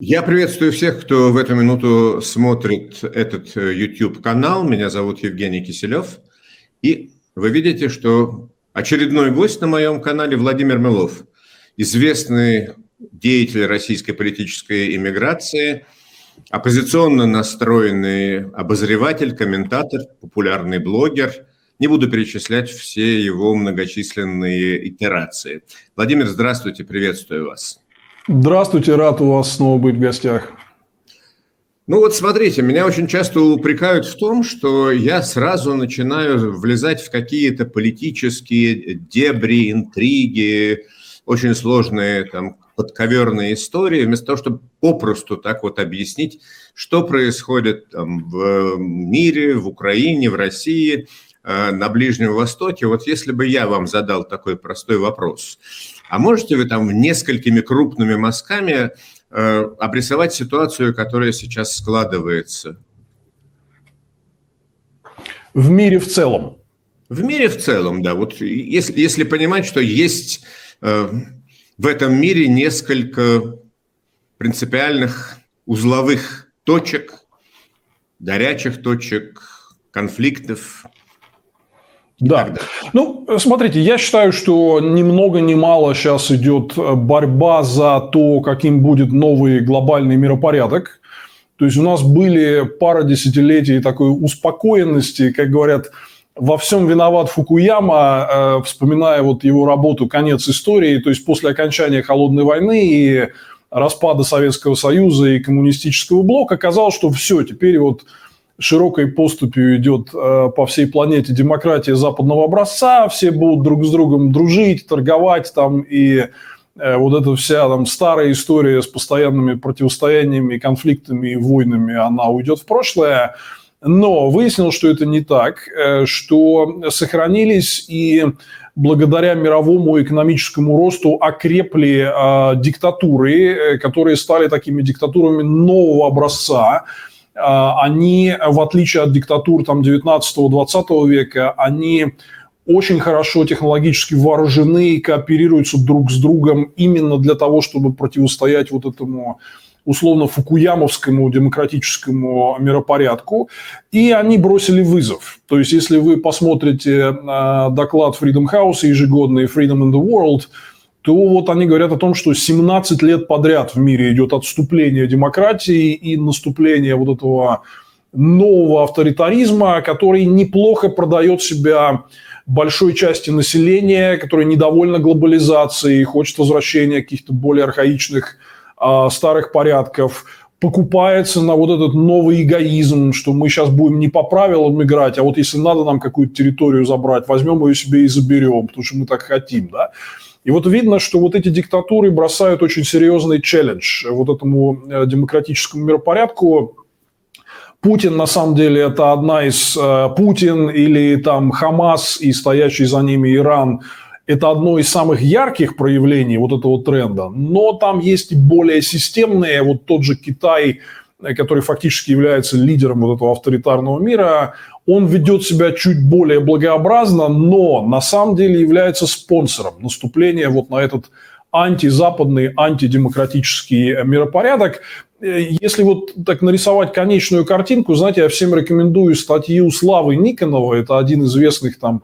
Я приветствую всех, кто в эту минуту смотрит этот э, YouTube-канал. Меня зовут Евгений Киселев. И вы видите, что очередной гость на моем канале Владимир Милов, известный деятель российской политической иммиграции, оппозиционно настроенный обозреватель, комментатор, популярный блогер. Не буду перечислять все его многочисленные итерации. Владимир, здравствуйте, приветствую вас. Здравствуйте, рад у вас снова быть в гостях. Ну вот смотрите, меня очень часто упрекают в том, что я сразу начинаю влезать в какие-то политические дебри, интриги, очень сложные там подковерные истории, вместо того, чтобы попросту так вот объяснить, что происходит там, в мире, в Украине, в России, э, на Ближнем Востоке. Вот если бы я вам задал такой простой вопрос – а можете вы там несколькими крупными мазками э, обрисовать ситуацию, которая сейчас складывается? В мире в целом. В мире в целом, да. Вот если, если понимать, что есть э, в этом мире несколько принципиальных узловых точек, горячих точек, конфликтов, да. Ну, смотрите, я считаю, что ни много ни мало сейчас идет борьба за то, каким будет новый глобальный миропорядок. То есть у нас были пара десятилетий такой успокоенности, как говорят, во всем виноват Фукуяма, э, вспоминая вот его работу «Конец истории», то есть после окончания Холодной войны и распада Советского Союза и коммунистического блока, оказалось, что все, теперь вот широкой поступью идет э, по всей планете демократия западного образца, все будут друг с другом дружить, торговать там, и э, вот эта вся там старая история с постоянными противостояниями, конфликтами и войнами, она уйдет в прошлое. Но выяснилось, что это не так, э, что сохранились и благодаря мировому экономическому росту окрепли диктатуры, которые стали такими диктатурами нового образца, они, в отличие от диктатур там, 19-20 века, они очень хорошо технологически вооружены и кооперируются друг с другом именно для того, чтобы противостоять вот этому условно фукуямовскому демократическому миропорядку, и они бросили вызов. То есть, если вы посмотрите э, доклад Freedom House ежегодный Freedom in the World – то вот они говорят о том, что 17 лет подряд в мире идет отступление демократии и наступление вот этого нового авторитаризма, который неплохо продает себя большой части населения, которое недовольно глобализацией, хочет возвращения каких-то более архаичных э, старых порядков, покупается на вот этот новый эгоизм, что мы сейчас будем не по правилам играть, а вот если надо нам какую-то территорию забрать, возьмем ее себе и заберем, потому что мы так хотим, да. И вот видно, что вот эти диктатуры бросают очень серьезный челлендж вот этому э, демократическому миропорядку. Путин, на самом деле, это одна из... Э, Путин или там Хамас и стоящий за ними Иран – это одно из самых ярких проявлений вот этого тренда. Но там есть более системные, вот тот же Китай – Э, который фактически является лидером вот этого авторитарного мира, он ведет себя чуть более благообразно, но на самом деле является спонсором наступления вот на этот антизападный, антидемократический миропорядок. Э, если вот так нарисовать конечную картинку, знаете, я всем рекомендую статью Славы Никонова, это один из известных там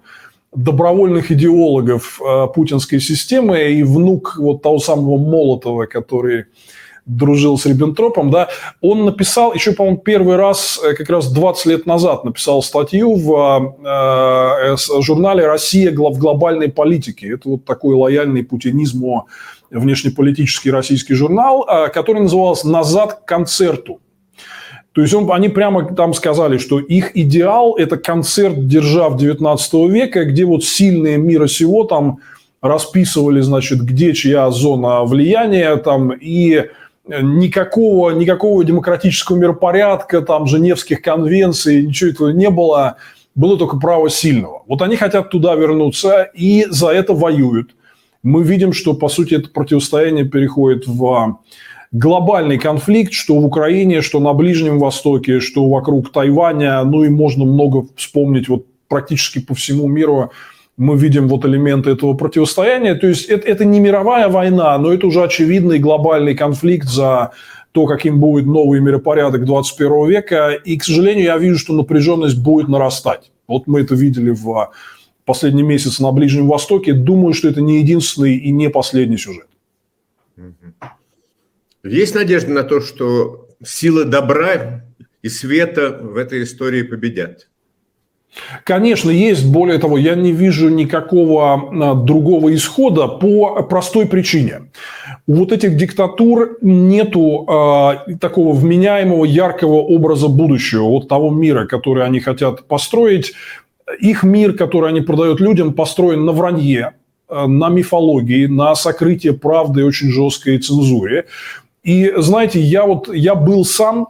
добровольных идеологов э, путинской системы и внук вот того самого Молотова, который дружил с Риббентропом, да, он написал, еще, по-моему, первый раз, э, как раз 20 лет назад написал статью в э, э журнале «Россия в глобальной политике». Это вот такой лояльный путинизму внешнеполитический российский журнал, э, который назывался «Назад к концерту». То есть он, они прямо там сказали, что их идеал – это концерт держав 19 века, где вот сильные мира сего там расписывали, значит, где чья зона влияния там, и никакого, никакого демократического миропорядка, там, Женевских конвенций, ничего этого не было. Было только право сильного. Вот они хотят туда вернуться и за это воюют. Мы видим, что, по сути, это противостояние переходит в глобальный конфликт, что в Украине, что на Ближнем Востоке, что вокруг Тайваня. Ну и можно много вспомнить вот практически по всему миру мы видим вот элементы этого противостояния. То есть это, это не мировая война, но это уже очевидный глобальный конфликт за то, каким будет новый миропорядок 21 века. И, к сожалению, я вижу, что напряженность будет нарастать. Вот мы это видели в последний месяц на Ближнем Востоке. Думаю, что это не единственный и не последний сюжет. Есть надежда на то, что силы добра и света в этой истории победят? Конечно, есть. Более того, я не вижу никакого а, другого исхода по простой причине. У вот этих диктатур нету э, такого вменяемого, яркого образа будущего, вот того мира, который они хотят построить. Их мир, который они продают людям, построен на вранье, э, на мифологии, на сокрытии правды и очень жесткой цензуре. И знаете, я вот я был сам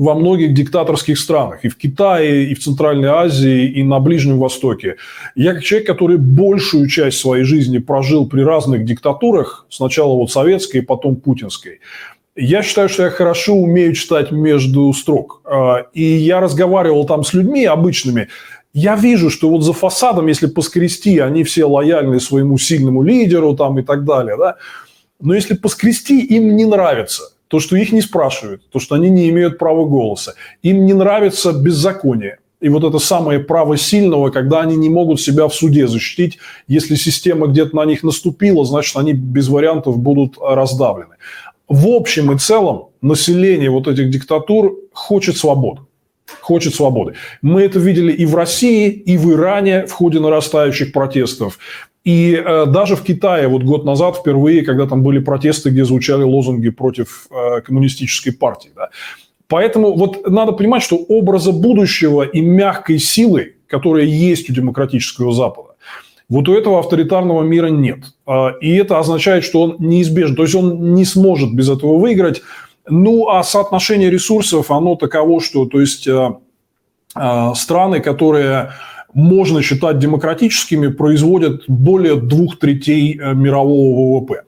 во многих диктаторских странах, и в Китае, и в Центральной Азии, и на Ближнем Востоке. Я как человек, который большую часть своей жизни прожил при разных диктатурах, сначала вот советской, потом путинской, я считаю, что я хорошо умею читать между строк. А, и я разговаривал там с людьми обычными, я вижу, что вот за фасадом, если поскрести, они все лояльны своему сильному лидеру там и так далее, да, но если поскрести, им не нравится – то, что их не спрашивают, то, что они не имеют права голоса. Им не нравится беззаконие. И вот это самое право сильного, когда они не могут себя в суде защитить, если система где-то на них наступила, значит, они без вариантов будут раздавлены. В общем и целом население вот этих диктатур хочет свободы. Хочет свободы. Мы это видели и в России, и в Иране в ходе нарастающих протестов. И э, даже в Китае вот год назад впервые, когда там были протесты, где звучали лозунги против э, коммунистической партии. Да. Поэтому вот надо понимать, что образа будущего и мягкой силы, которая есть у демократического Запада, вот у этого авторитарного мира нет. Э, и это означает, что он неизбежен. То есть он не сможет без этого выиграть. Ну, а соотношение ресурсов, оно таково, что то есть э, страны, которые можно считать демократическими, производят более двух третей э, мирового ВВП.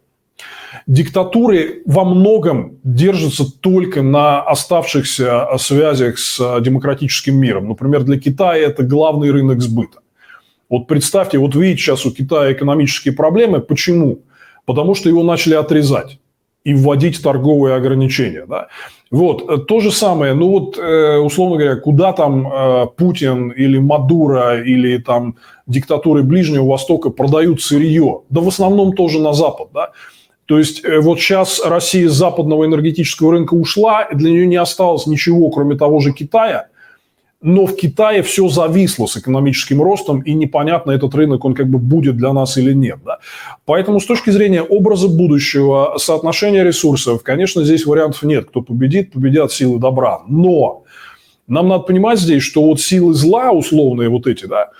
Диктатуры во многом держатся только на оставшихся э, связях с э, демократическим миром. Например, для Китая это главный рынок сбыта. Вот представьте, вот видите сейчас у Китая экономические проблемы. Почему? Потому что его начали отрезать и вводить торговые ограничения. Да? Вот, э, то же самое, ну вот, э, условно говоря, куда там э, Путин или Мадуро или там диктатуры Ближнего Востока продают сырье? Да в основном тоже на Запад, да? То есть вот сейчас Россия с западного энергетического рынка ушла, для нее не осталось ничего, кроме того же Китая – но в Китае все зависло с экономическим ростом, и непонятно, этот рынок, он как бы будет для нас или нет. Да? Поэтому с точки зрения образа будущего, соотношения ресурсов, конечно, здесь вариантов нет. Кто победит, победят силы добра. Но нам надо понимать здесь, что вот силы зла, условные вот эти, да,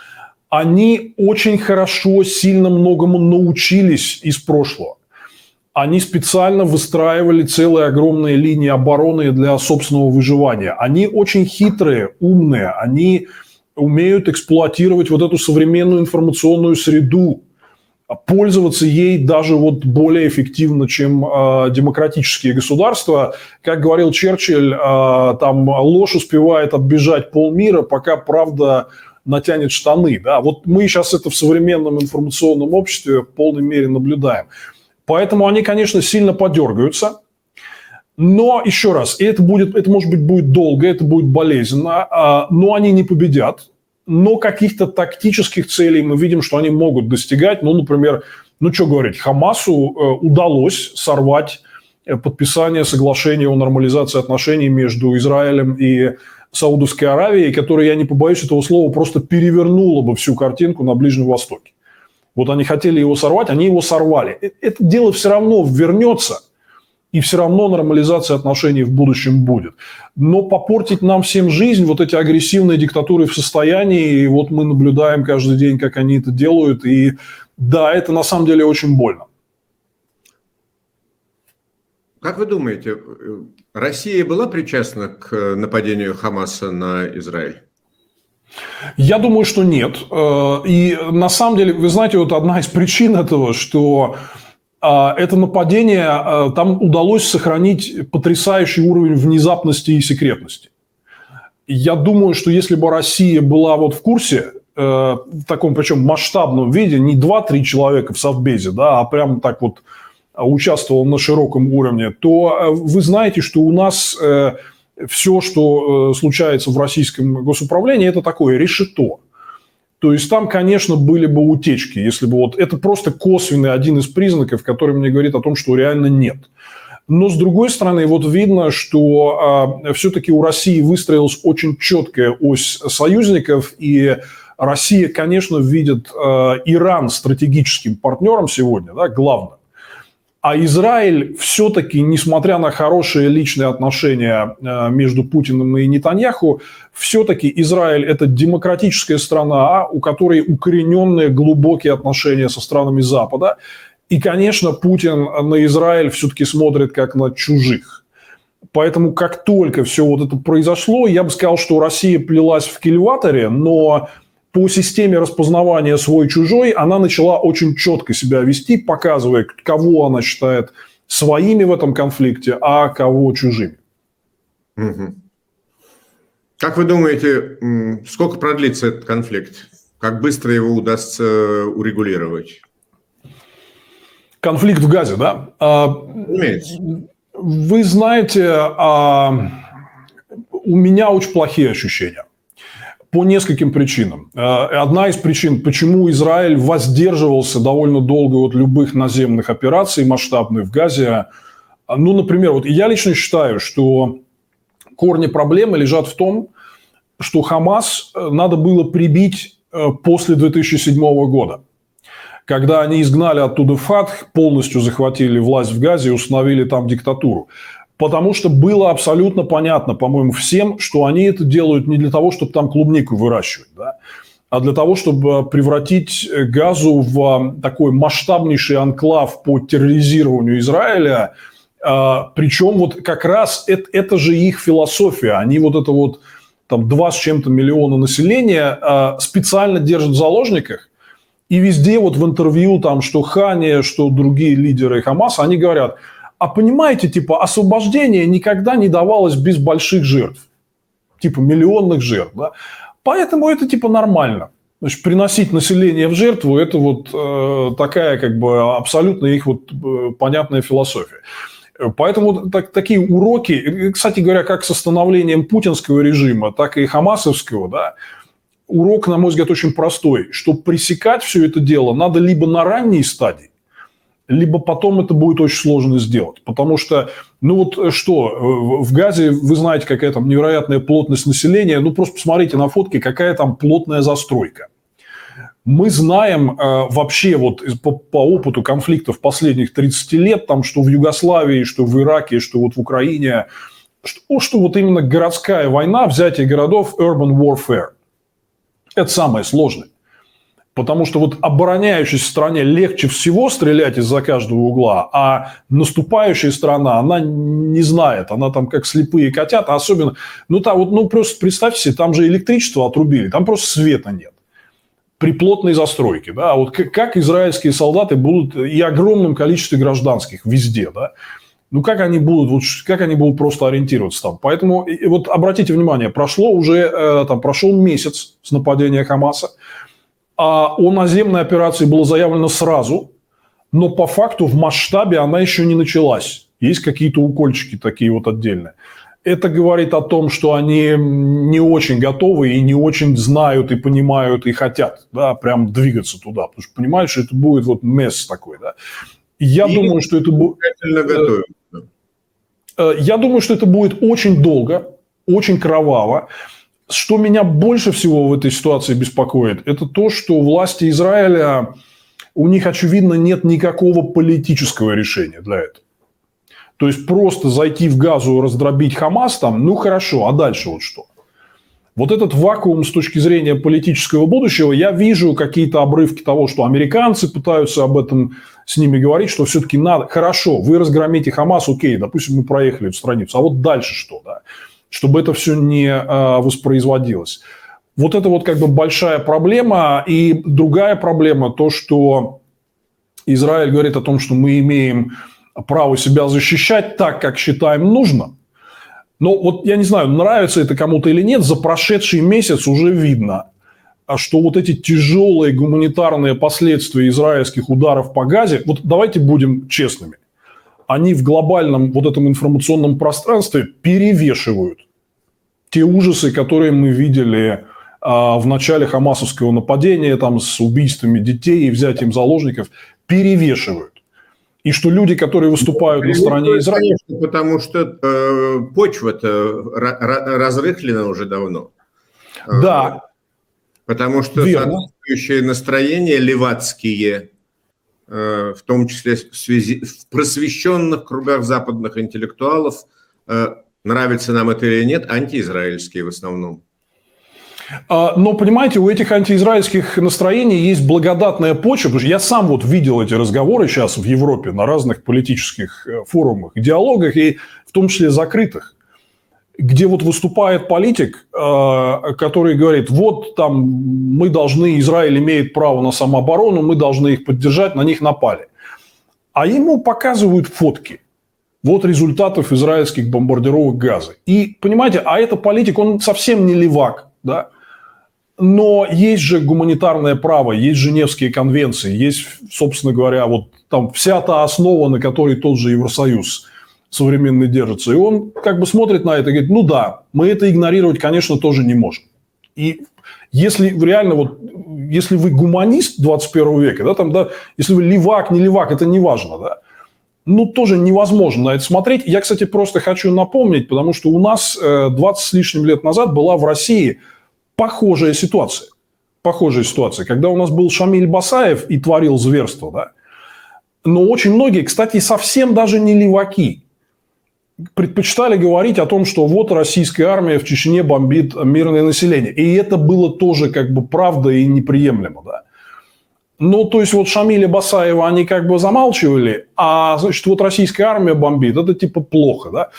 они очень хорошо, сильно многому научились из прошлого они специально выстраивали целые огромные линии обороны для собственного выживания. Они очень хитрые, умные, они умеют эксплуатировать вот эту современную информационную среду, пользоваться ей даже вот более эффективно, чем э, демократические государства. Как говорил Черчилль, э, там ложь успевает оббежать полмира, пока правда натянет штаны. Да? Вот мы сейчас это в современном информационном обществе в полной мере наблюдаем. Поэтому они, конечно, сильно подергаются. Но еще раз, это будет, это может быть будет долго, это будет болезненно, а, но они не победят. Но каких-то тактических целей мы видим, что они могут достигать. Ну, например, ну что говорить, Хамасу э, удалось сорвать э, подписание соглашения о нормализации отношений между Израилем и Саудовской Аравией, которое, я не побоюсь этого слова, просто перевернуло бы всю картинку на Ближнем Востоке. Вот они хотели его сорвать, они его сорвали. Э, это дело все равно вернется, и все равно нормализация отношений в будущем будет. Но попортить нам всем жизнь, вот эти агрессивные диктатуры в состоянии, и вот мы наблюдаем каждый день, как они это делают, и да, это на самом деле очень больно. Как вы думаете, э, Россия была причастна к нападению Хамаса на Израиль? Я думаю, что нет. Э, и на самом деле, вы знаете, вот одна из причин этого, что э, это нападение, э, там удалось сохранить потрясающий уровень внезапности и секретности. Я думаю, что если бы Россия была вот в курсе, в таком причем масштабном виде, не 2-3 человека в Совбезе, да, а прям так вот участвовал на широком уровне, то вы знаете, что у нас все, что случается в российском госуправлении, это такое решето. То есть там, конечно, были бы утечки, если бы вот это просто косвенный один из признаков, который мне говорит о том, что реально нет. Но с другой стороны, вот видно, что э, все-таки у России выстроилась очень четкая ось союзников, и Россия, конечно, видит э, Иран стратегическим партнером сегодня, да, главным. А Израиль все-таки, несмотря на хорошие личные отношения э, между Путиным и Нетаньяху, все-таки Израиль – это демократическая страна, у которой укорененные глубокие отношения со странами Запада. И, конечно, Путин на Израиль все-таки смотрит как на чужих. Поэтому как только все вот это произошло, я бы сказал, что Россия плелась в кильваторе, но по системе распознавания свой-чужой она начала очень четко себя вести, показывая, кого она считает своими в этом конфликте, а кого чужими. Угу. Как вы думаете, сколько продлится этот конфликт? Как быстро его удастся урегулировать? Конфликт в Газе, да? А, Разумеется. Вы знаете, а, у меня очень плохие ощущения по нескольким причинам. Э, одна из причин, почему Израиль воздерживался довольно долго от любых наземных операций масштабных в Газе. Ну, например, вот я лично считаю, что корни проблемы лежат в том, что Хамас э, надо было прибить э, после 2007 года, когда они изгнали оттуда ФАТХ, полностью захватили власть в Газе и установили там диктатуру. Потому что было абсолютно понятно, по-моему, всем, что они это делают не для того, чтобы там клубнику выращивать, да, а для того, чтобы превратить Газу в такой масштабнейший анклав по терроризированию Израиля. А, Причем вот как раз это, это же их философия. Они вот это вот там два с чем-то миллиона населения а, специально держат в заложниках, и везде вот в интервью, там, что Хани, что другие лидеры Хамаса, они говорят – а понимаете, типа, освобождение никогда не давалось без больших жертв. Типа миллионных жертв. Да? Поэтому это типа нормально. Значит, приносить население в жертву – это вот э, такая как бы абсолютно их вот э, понятная философия. Поэтому так, такие уроки, кстати говоря, как с становлением путинского режима, так и хамасовского, да, урок, на мой взгляд, очень простой. Чтобы пресекать все это дело, надо либо на ранней стадии, либо потом это будет очень сложно сделать. Потому что, ну вот э, что, э, в Газе вы знаете, какая там невероятная плотность населения. Ну просто посмотрите на фотки, какая там плотная застройка. Мы знаем э, вообще вот по, по опыту конфликтов последних 30 лет, там, что в Югославии, что в Ираке, что вот в Украине, что, что вот именно городская война, взятие городов, urban warfare, это самое сложное. Потому что вот обороняющейся стране легче всего стрелять из-за каждого угла, а наступающая страна, она не знает, она там как слепые котята, особенно, ну там вот, ну просто представьте себе, там же электричество отрубили, там просто света нет при плотной застройке, да, а вот как, как израильские солдаты будут и огромном количестве гражданских везде, да, ну как они будут, вот как они будут просто ориентироваться там. Поэтому и, вот обратите внимание, прошло уже, э, там прошел месяц с нападения Хамаса, а о наземной операции было заявлено сразу, но по факту в масштабе она еще не началась. Есть какие-то укольчики такие вот отдельные. Это говорит о том, что они не очень готовы и не очень знают и понимают и хотят, да, прям двигаться туда, потому что понимают, что это будет вот месс такой, да. Я и думаю, что это будет... Э, э, я думаю, что это будет очень долго, очень кроваво. Что меня больше всего в этой ситуации беспокоит, это то, что власти Израиля, у них, очевидно, нет никакого политического решения для этого. То есть просто зайти в Газу, раздробить Хамас там, ну хорошо, а дальше вот что? Вот этот вакуум с точки зрения политического будущего, я вижу какие-то обрывки того, что американцы пытаются об этом с ними говорить, что все-таки надо, хорошо, вы разгромите Хамас, окей, допустим, мы проехали эту страницу, а вот дальше что, да? Чтобы это все не а, воспроизводилось. Вот это вот как бы большая проблема. И другая проблема то, что Израиль говорит о том, что мы имеем право себя защищать так, как считаем нужно. Но вот я не знаю, нравится это кому-то или нет, за прошедший месяц уже видно, что вот эти тяжелые гуманитарные последствия израильских ударов по Газе, вот давайте будем честными – они в глобальном вот этом информационном пространстве перевешивают те ужасы, которые мы видели а, в начале хамасовского нападения, там, с убийствами детей и взятием заложников, перевешивают. И что люди, которые выступают на стороне Израиля... Потому что э, почва-то разрыхлена уже давно. Да. Потому что Верно. соответствующие настроения левацкие, э, в том числе в, связи, в просвещенных кругах западных интеллектуалов, э, нравится нам это или нет, антиизраильские в основном. А, но, понимаете, у этих антиизраильских настроений есть благодатная почва, потому что я сам вот видел эти разговоры сейчас в Европе на разных политических э, форумах, диалогах, и в том числе закрытых, где вот выступает политик, э, который говорит, вот там мы должны, Израиль имеет право на самооборону, мы должны их поддержать, на них напали. А ему показывают фотки вот результатов израильских бомбардировок газа. И, понимаете, а это политик, он совсем не левак, да, но есть же гуманитарное право, есть Женевские конвенции, есть, собственно говоря, вот там вся та основа, на которой тот же Евросоюз современный держится. И он как бы смотрит на это и говорит, ну да, мы это игнорировать, конечно, тоже не можем. И если реально вот, если вы гуманист 21 века, да, там, да, если вы левак, не левак, это не важно, да, ну, тоже невозможно на это смотреть. Я, кстати, просто хочу напомнить, потому что у нас 20 э, с лишним лет назад была в России – похожая ситуация. Похожая ситуация, когда у нас был Шамиль Басаев и творил зверство, да. Но очень многие, кстати, совсем даже не леваки, предпочитали говорить о том, что вот российская армия в Чечне бомбит мирное население. И это было тоже как бы правда и неприемлемо, да. Ну, то есть, вот Шамиля Басаева они как бы замалчивали, а, значит, вот российская армия бомбит, это типа плохо, да.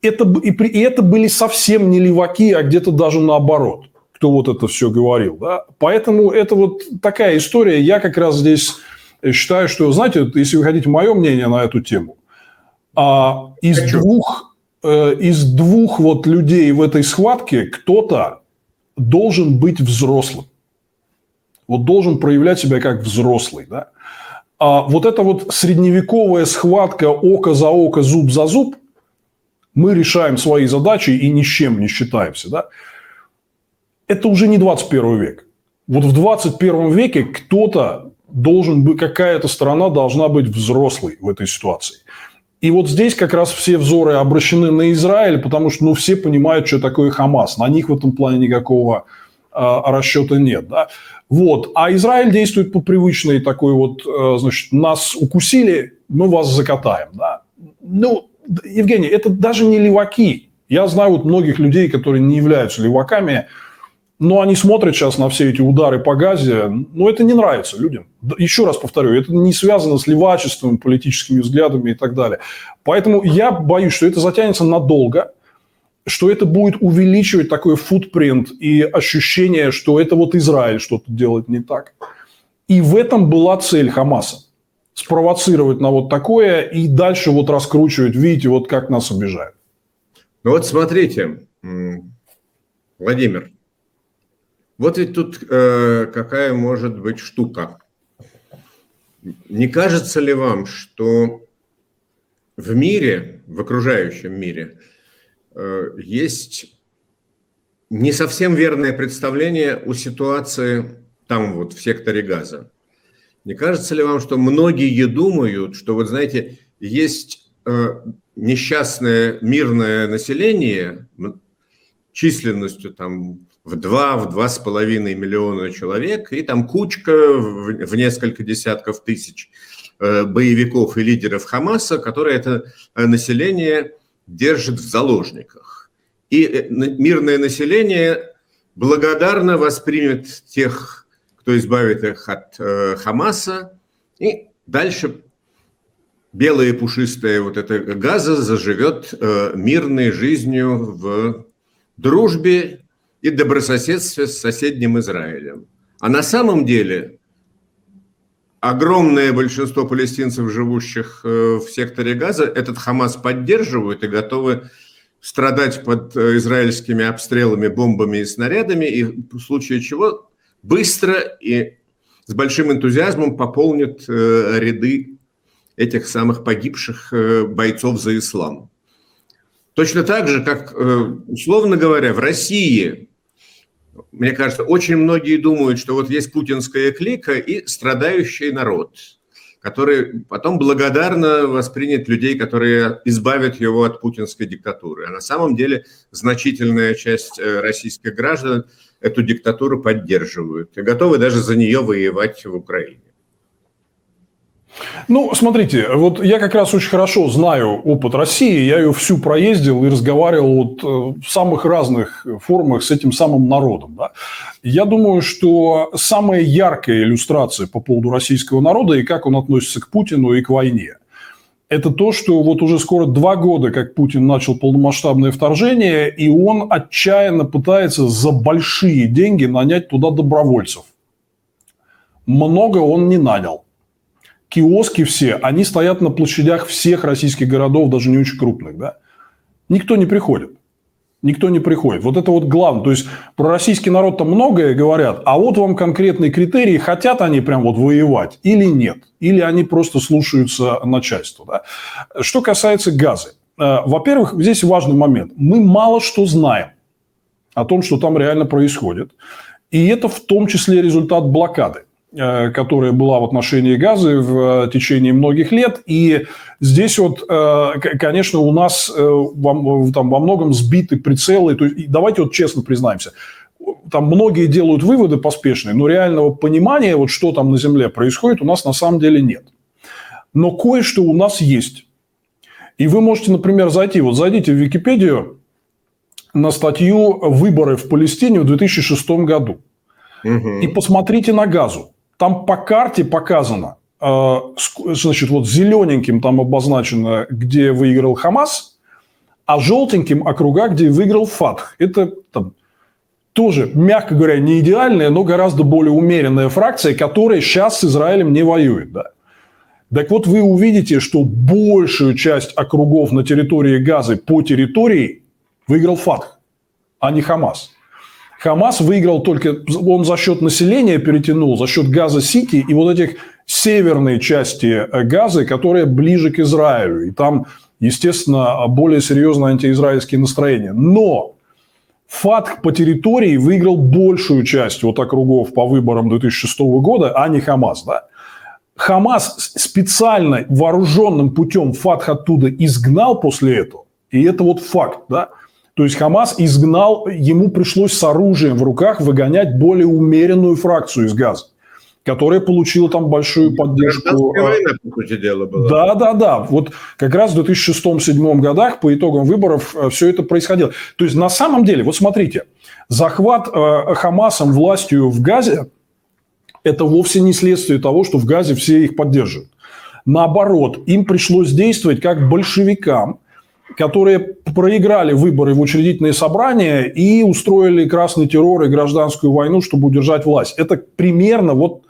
Это, и, и это были совсем не леваки, а где-то даже наоборот кто вот это все говорил. Да? Поэтому это вот такая история. Я как раз здесь считаю, что, знаете, если вы хотите мое мнение на эту тему, а из Хочу. двух э, из двух вот людей в этой схватке кто-то должен быть взрослым. Вот должен проявлять себя как взрослый, да? А вот эта вот средневековая схватка око за око, зуб за зуб, мы решаем свои задачи и ни с чем не считаемся, да? это уже не 21 век. Вот в 21 веке кто-то должен быть, какая-то страна должна быть взрослой в этой ситуации. И вот здесь как раз все взоры обращены на Израиль, потому что ну, все понимают, что такое Хамас. На них в этом плане никакого э, расчета нет. Да? Вот. А Израиль действует по привычной такой вот, э, значит, нас укусили, мы вас закатаем. Да? Ну, Евгений, это даже не леваки. Я знаю вот многих людей, которые не являются леваками, но они смотрят сейчас на все эти удары по газе, но это не нравится людям. Еще раз повторю, это не связано с левачеством, политическими взглядами и так далее. Поэтому я боюсь, что это затянется надолго, что это будет увеличивать такой футпринт и ощущение, что это вот Израиль что-то делает не так. И в этом была цель Хамаса. Спровоцировать на вот такое и дальше вот раскручивать, видите, вот как нас обижают. Ну вот смотрите, Владимир, вот ведь тут э, какая может быть штука. Не кажется ли вам, что в мире, в окружающем мире, э, есть не совсем верное представление о ситуации там вот в секторе газа? Не кажется ли вам, что многие думают, что вот знаете, есть э, несчастное мирное население численностью там в 2, в два с половиной миллиона человек, и там кучка в несколько десятков тысяч э, боевиков и лидеров Хамаса, которые это э, население держит в заложниках. И э, мирное население благодарно воспримет тех, кто избавит их от Хамаса, и дальше белая пушистая вот эта газа заживет мирной жизнью в дружбе и добрососедстве с соседним Израилем. А на самом деле огромное большинство палестинцев, живущих э, в секторе Газа, этот Хамас поддерживают и готовы страдать под э, израильскими обстрелами, бомбами и снарядами, и в случае чего быстро и с большим энтузиазмом пополнят э, ряды этих самых погибших бойцов за ислам. Точно так же, как, условно говоря, в России, мне кажется, очень многие думают, что вот есть путинская клика и страдающий народ, который потом благодарно воспринят людей, которые избавят его от путинской диктатуры. А на самом деле значительная часть э, российских граждан эту диктатуру поддерживают и готовы даже за нее воевать в Украине. Ну, смотрите, вот я как раз очень хорошо знаю опыт России, я ее всю проездил и разговаривал вот э, в самых разных формах с этим самым народом. Да. Я думаю, что самая яркая иллюстрация по поводу российского народа и как он относится к Путину и к войне, это то, что вот уже скоро два года, как Путин начал полномасштабное вторжение, и он отчаянно пытается за большие деньги нанять туда добровольцев. Много он не нанял киоски все, они стоят на площадях всех российских городов, даже не очень крупных, да? Никто не приходит. Никто не приходит. Вот это вот главное. То есть, про российский народ там многое говорят, а вот вам конкретные критерии, хотят они прям вот воевать или нет. Или они просто слушаются начальства. Да? Что касается газа. Э, во-первых, здесь важный момент. Мы мало что знаем о том, что там реально происходит. И это в том числе результат блокады. Э, которая была в отношении газа в течение многих лет. И здесь вот, э, конечно, у нас э, там во многом сбиты прицелы. То есть, давайте вот честно признаемся, там многие делают выводы поспешные, но реального понимания, вот что там на Земле происходит, у нас на самом деле нет. Но кое-что у нас есть. И вы можете, например, зайти, вот зайдите в Википедию на статью «Выборы в Палестине в 2006 году». Угу. И посмотрите на газу там по карте показано, э, значит, вот зелененьким там обозначено, где выиграл Хамас, а желтеньким округа, где выиграл Фатх. Это там, тоже, мягко говоря, не идеальная, но гораздо более умеренная фракция, которая сейчас с Израилем не воюет. Да? Так вот, вы увидите, что большую часть округов на территории Газы по территории выиграл Фатх, а не Хамас. Хамас выиграл только, он за счет населения перетянул, за счет Газа-Сити и вот этих северной части э, Газы, которые ближе к Израилю. И там, естественно, более серьезные антиизраильские настроения. Но Фатх по территории выиграл большую часть вот округов по выборам 2006 года, а не Хамас. Да? Хамас специально вооруженным путем Фатх оттуда изгнал после этого. И это вот факт. Да? То есть Хамас изгнал, ему пришлось с оружием в руках выгонять более умеренную фракцию из Газа которая получила там большую поддержку. Война, по сути дела, была. Да, да, да. Вот как раз в 2006-2007 годах по итогам выборов э, все это происходило. То есть на самом деле, вот смотрите, захват э, Хамасом властью в Газе – это вовсе не следствие того, что в Газе все их поддерживают. Наоборот, им пришлось действовать как большевикам, которые проиграли выборы в учредительные собрания и устроили красный террор и гражданскую войну, чтобы удержать власть. Это примерно вот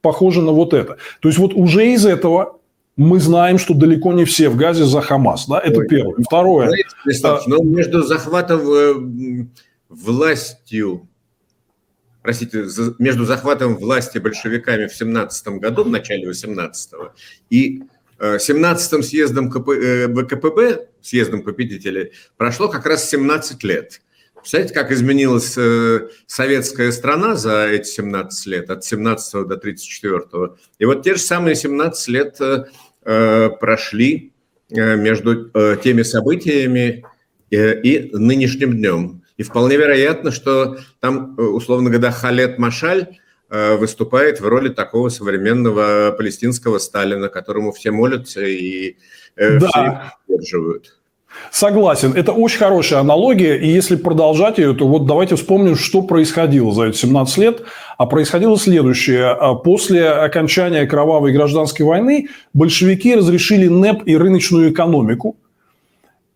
похоже на вот это. То есть вот уже из этого мы знаем, что далеко не все в Газе за Хамас. Да? Это Ой, первое. Второе. Знаете, а, но между захватом э, властью, простите, между захватом власти большевиками в 17 году, в начале 18-го, и 17-м съездом КП, э, ВКПБ, съездом победителей, прошло как раз 17 лет. Представляете, как изменилась э, советская страна за эти 17 лет, от 17 до 34. -го. И вот те же самые 17 лет э, прошли между теми событиями и нынешним днем. И вполне вероятно, что там, условно говоря, Халет Машаль Э, выступает в роли такого современного палестинского Сталина, которому все молятся и э, да. все поддерживают. Согласен. Это очень хорошая аналогия. И если продолжать ее, то вот давайте вспомним, что происходило за эти 17 лет. А происходило следующее. А после окончания кровавой гражданской войны большевики разрешили НЭП и рыночную экономику.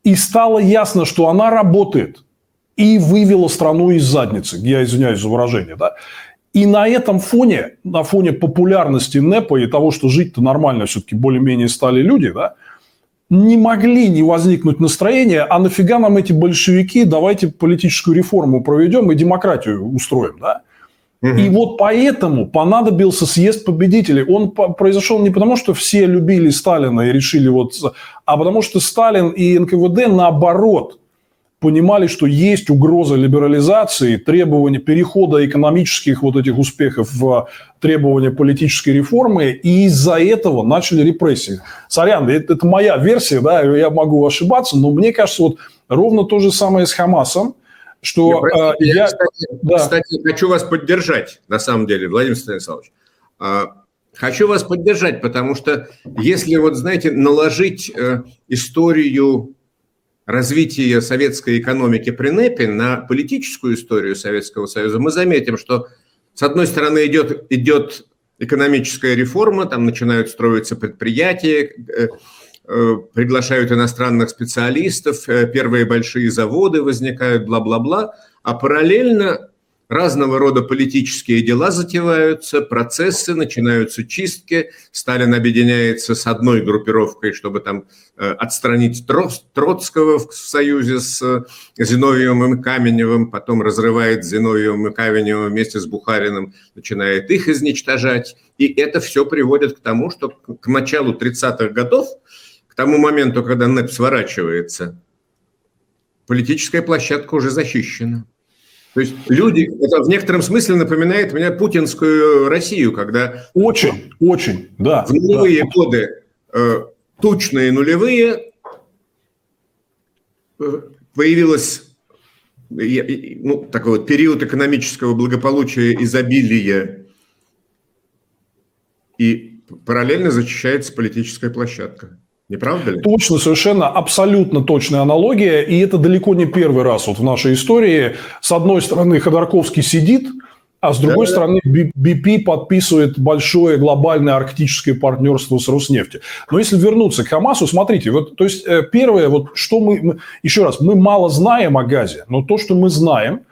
И стало ясно, что она работает. И вывела страну из задницы. Я извиняюсь за выражение. Да? И на этом фоне, на фоне популярности НЭПа и того, что жить-то нормально все-таки более-менее стали люди, да, не могли не возникнуть настроение, а нафига нам эти большевики, давайте политическую реформу проведем и демократию устроим, да. И вот поэтому понадобился съезд победителей. Он произошел не потому, что все любили Сталина и решили вот... А потому что Сталин и НКВД наоборот понимали, что есть угроза либерализации, требования перехода экономических вот этих успехов в требования политической реформы, и из-за этого начали репрессии. Сорян, это, это моя версия, да, я могу ошибаться, но мне кажется, вот ровно то же самое с Хамасом, что я, простите, я, кстати, да. кстати, хочу вас поддержать, на самом деле, Владимир Станиславович. А, хочу вас поддержать, потому что если, вот знаете, наложить э, историю развития советской экономики при НЭПе на политическую историю Советского Союза, мы заметим, что с одной стороны идет, идет экономическая реформа, там начинают строиться предприятия, э, Э, приглашают иностранных специалистов, э, первые большие заводы возникают, бла-бла-бла, а параллельно разного рода политические дела затеваются, процессы, начинаются чистки. Сталин объединяется с одной группировкой, чтобы там э, отстранить Троцкого в союзе с Зиновьевым и Каменевым, потом разрывает Зиновьевым и Каменевым вместе с Бухариным, начинает их изничтожать. И это все приводит к тому, что к началу 30-х годов к тому моменту, когда НЭП сворачивается, политическая площадка уже защищена. То есть люди, это в некотором смысле напоминает меня путинскую Россию, когда... Очень, очень, да. В нулевые да. годы э, тучные нулевые э, появилась ну, такой вот период экономического благополучия, изобилия, и параллельно защищается политическая площадка. Не правда ли? Точно, совершенно, абсолютно точная аналогия. И это далеко не первый раз вот в нашей истории. С одной стороны, Ходорковский сидит, а с другой да, стороны, BP подписывает большое глобальное арктическое партнерство с Роснефтью. Но если вернуться к Хамасу, смотрите, вот, то есть э, первое, вот что мы, еще раз, мы мало знаем о газе, но то, что мы знаем,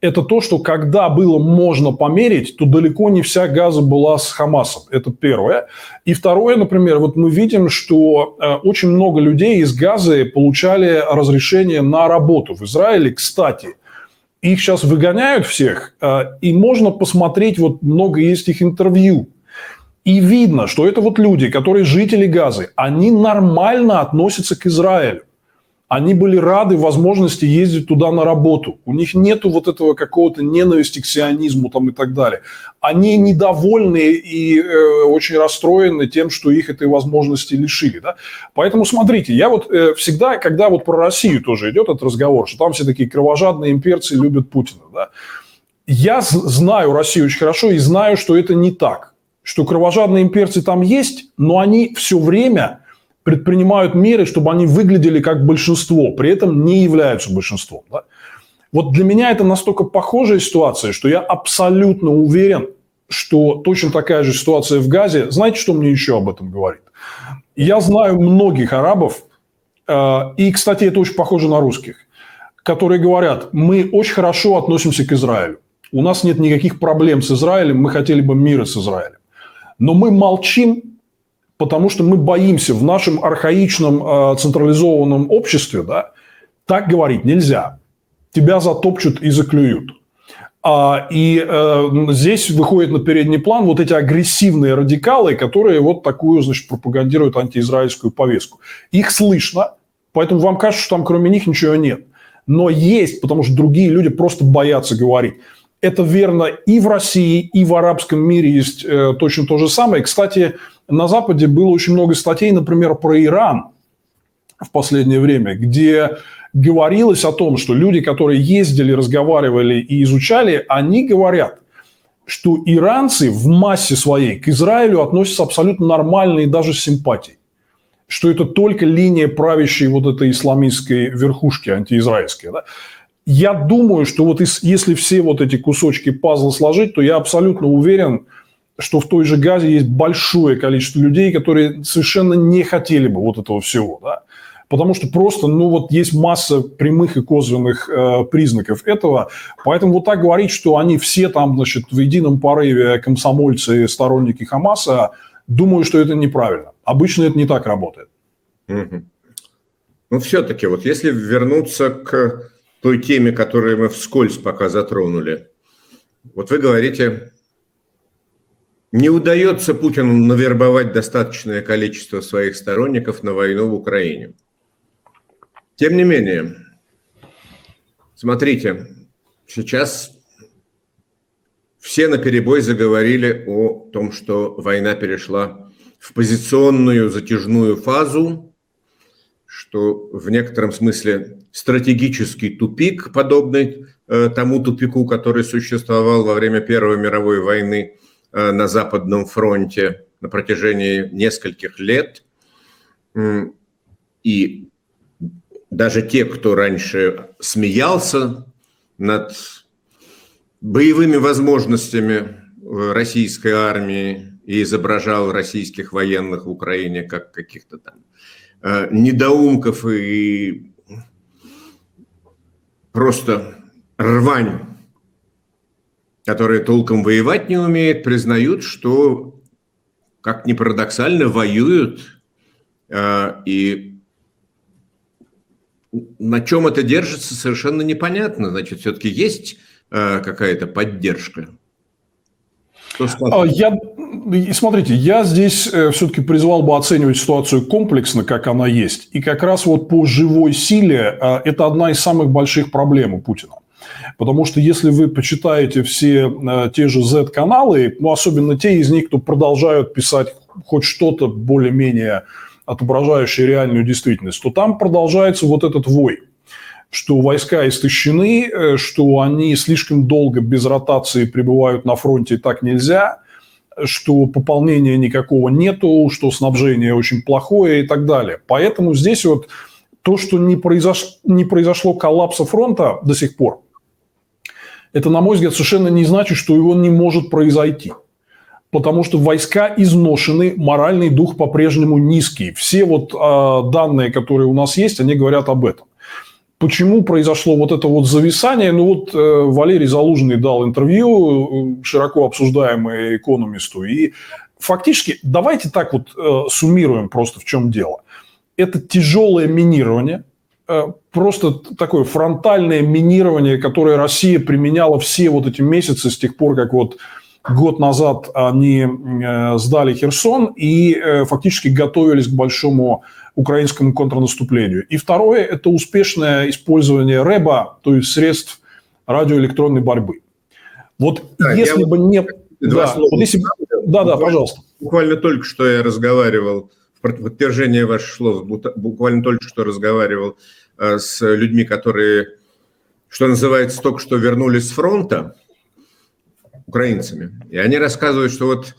это то, что когда было можно померить, то далеко не вся газа была с Хамасом. Это первое. И второе, например, вот мы видим, что э, очень много людей из Газы получали разрешение на работу. В Израиле, кстати, их сейчас выгоняют всех, э, и можно посмотреть, вот много есть их интервью. И видно, что это вот люди, которые жители Газы, они нормально относятся к Израилю они были рады возможности ездить туда на работу. У них нету вот этого какого-то ненависти к сионизму там и так далее. Они недовольны и э, очень расстроены тем, что их этой возможности лишили. Да? Поэтому смотрите, я вот э, всегда, когда вот про Россию тоже идет этот разговор, что там все такие кровожадные имперцы любят Путина. Да? Я знаю Россию очень хорошо и знаю, что это не так. Что кровожадные имперцы там есть, но они все время предпринимают меры, чтобы они выглядели как большинство, при этом не являются большинством. Да? Вот для меня это настолько похожая ситуация, что я абсолютно уверен, что точно такая же ситуация в Газе. Знаете, что мне еще об этом говорит? Я знаю многих арабов, э, и, кстати, это очень похоже на русских, которые говорят, мы очень хорошо относимся к Израилю. У нас нет никаких проблем с Израилем, мы хотели бы мира с Израилем. Но мы молчим потому что мы боимся в нашем архаичном э, централизованном обществе, да, так говорить нельзя. Тебя затопчут и заклюют. А, и э, здесь выходит на передний план вот эти агрессивные радикалы, которые вот такую, значит, пропагандируют антиизраильскую повестку. Их слышно, поэтому вам кажется, что там кроме них ничего нет. Но есть, потому что другие люди просто боятся говорить. Это верно и в России, и в арабском мире есть э, точно то же самое. Кстати, на Западе было очень много статей, например, про Иран в последнее время, где говорилось о том, что люди, которые ездили, разговаривали и изучали, они говорят, что иранцы в массе своей к Израилю относятся абсолютно нормально и даже с симпатией. Что это только линия правящей вот этой исламистской верхушки антиизраильской. Да? Я думаю, что вот если все вот эти кусочки пазла сложить, то я абсолютно уверен, что в той же Газе есть большое количество людей, которые совершенно не хотели бы вот этого всего, да? Потому что просто, ну вот есть масса прямых и косвенных э, признаков этого. Поэтому вот так говорить, что они все там, значит, в едином порыве комсомольцы и сторонники Хамаса, думаю, что это неправильно. Обычно это не так работает. Угу. Ну, все-таки, вот если вернуться к той теме, которую мы вскользь пока затронули, Вот вы говорите, не удается Путину навербовать достаточное количество своих сторонников на войну в Украине. Тем не менее, смотрите, сейчас все на перебой заговорили о том, что война перешла в позиционную затяжную фазу, что в некотором смысле стратегический тупик, подобный э, тому тупику, который существовал во время Первой мировой войны э, на Западном фронте на протяжении нескольких лет. И даже те, кто раньше смеялся над боевыми возможностями российской армии и изображал российских военных в Украине как каких-то там Э, недоумков и просто рвань, которые толком воевать не умеют, признают, что, как ни парадоксально, воюют. Э, и на чем это держится, совершенно непонятно. Значит, все-таки есть э, какая-то поддержка. А, я, смотрите, я здесь э, все-таки призвал бы оценивать ситуацию комплексно, как она есть. И как раз вот по живой силе э, это одна из самых больших проблем у Путина. Потому что если вы почитаете все э, те же Z-каналы, ну, особенно те из них, кто продолжают писать хоть что-то более-менее отображающее реальную действительность, то там продолжается вот этот вой что войска истощены, э, что они слишком долго без ротации пребывают на фронте, и так нельзя, что пополнения никакого нету, что снабжение очень плохое и так далее. Поэтому здесь вот то, что не, произош... не произошло коллапса фронта до сих пор, это, на мой взгляд, совершенно не значит, что его не может произойти. Потому что войска изношены, моральный дух по-прежнему низкий. Все вот э, данные, которые у нас есть, они говорят об этом почему произошло вот это вот зависание? Ну вот э, Валерий Залужный дал интервью, э, широко обсуждаемое экономисту, и фактически давайте так вот э, суммируем просто в чем дело. Это тяжелое минирование, просто такое фронтальное минирование, которое Россия применяла все вот эти месяцы с тех пор, как вот год назад они сдали Херсон и фактически готовились к большому украинскому контрнаступлению. И второе – это успешное использование РЭБа, то есть средств радиоэлектронной борьбы. Вот да, если бы не... Два да, слова. Вот если... да, да, пожалуйста. Буквально только что я разговаривал, в подтверждение ваших слов, буквально только что разговаривал э, с людьми, которые, что называется, только что вернулись с фронта, украинцами. И они рассказывают, что вот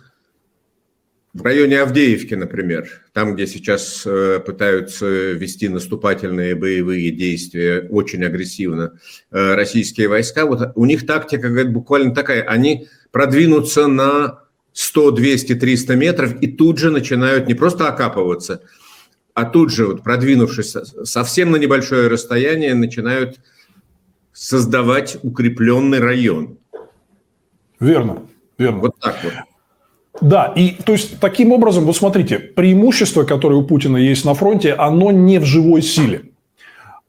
в районе Авдеевки, например, там, где сейчас э, пытаются вести наступательные боевые действия очень агрессивно э, российские войска, вот у них тактика говорит, буквально такая, они продвинутся на 100, 200, 300 метров и тут же начинают не просто окапываться, а тут же, вот, продвинувшись совсем на небольшое расстояние, начинают создавать укрепленный район. Верно, верно. Вот так вот. Да, и то есть таким образом, вот смотрите, преимущество, которое у Путина есть на фронте, оно не в живой силе.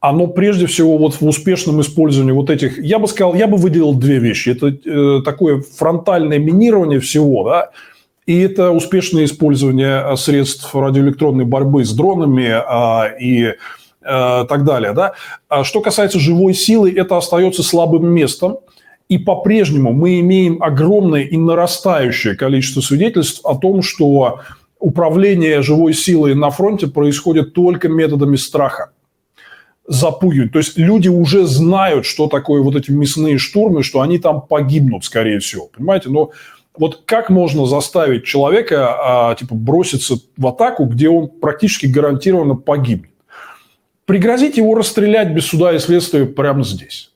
Оно прежде всего вот в успешном использовании вот этих, я бы сказал, я бы выделил две вещи. Это э, такое фронтальное минирование всего, да, и это успешное использование э, средств радиоэлектронной борьбы с дронами э, и э, так далее. Да? А что касается живой силы, это остается слабым местом. И по-прежнему мы имеем огромное и нарастающее количество свидетельств о том, что управление живой силой на фронте происходит только методами страха запугивать. То есть люди уже знают, что такое вот эти мясные штурмы, что они там погибнут, скорее всего. Понимаете? Но вот как можно заставить человека а, типа броситься в атаку, где он практически гарантированно погибнет? Пригрозить его расстрелять без суда и следствия прямо здесь.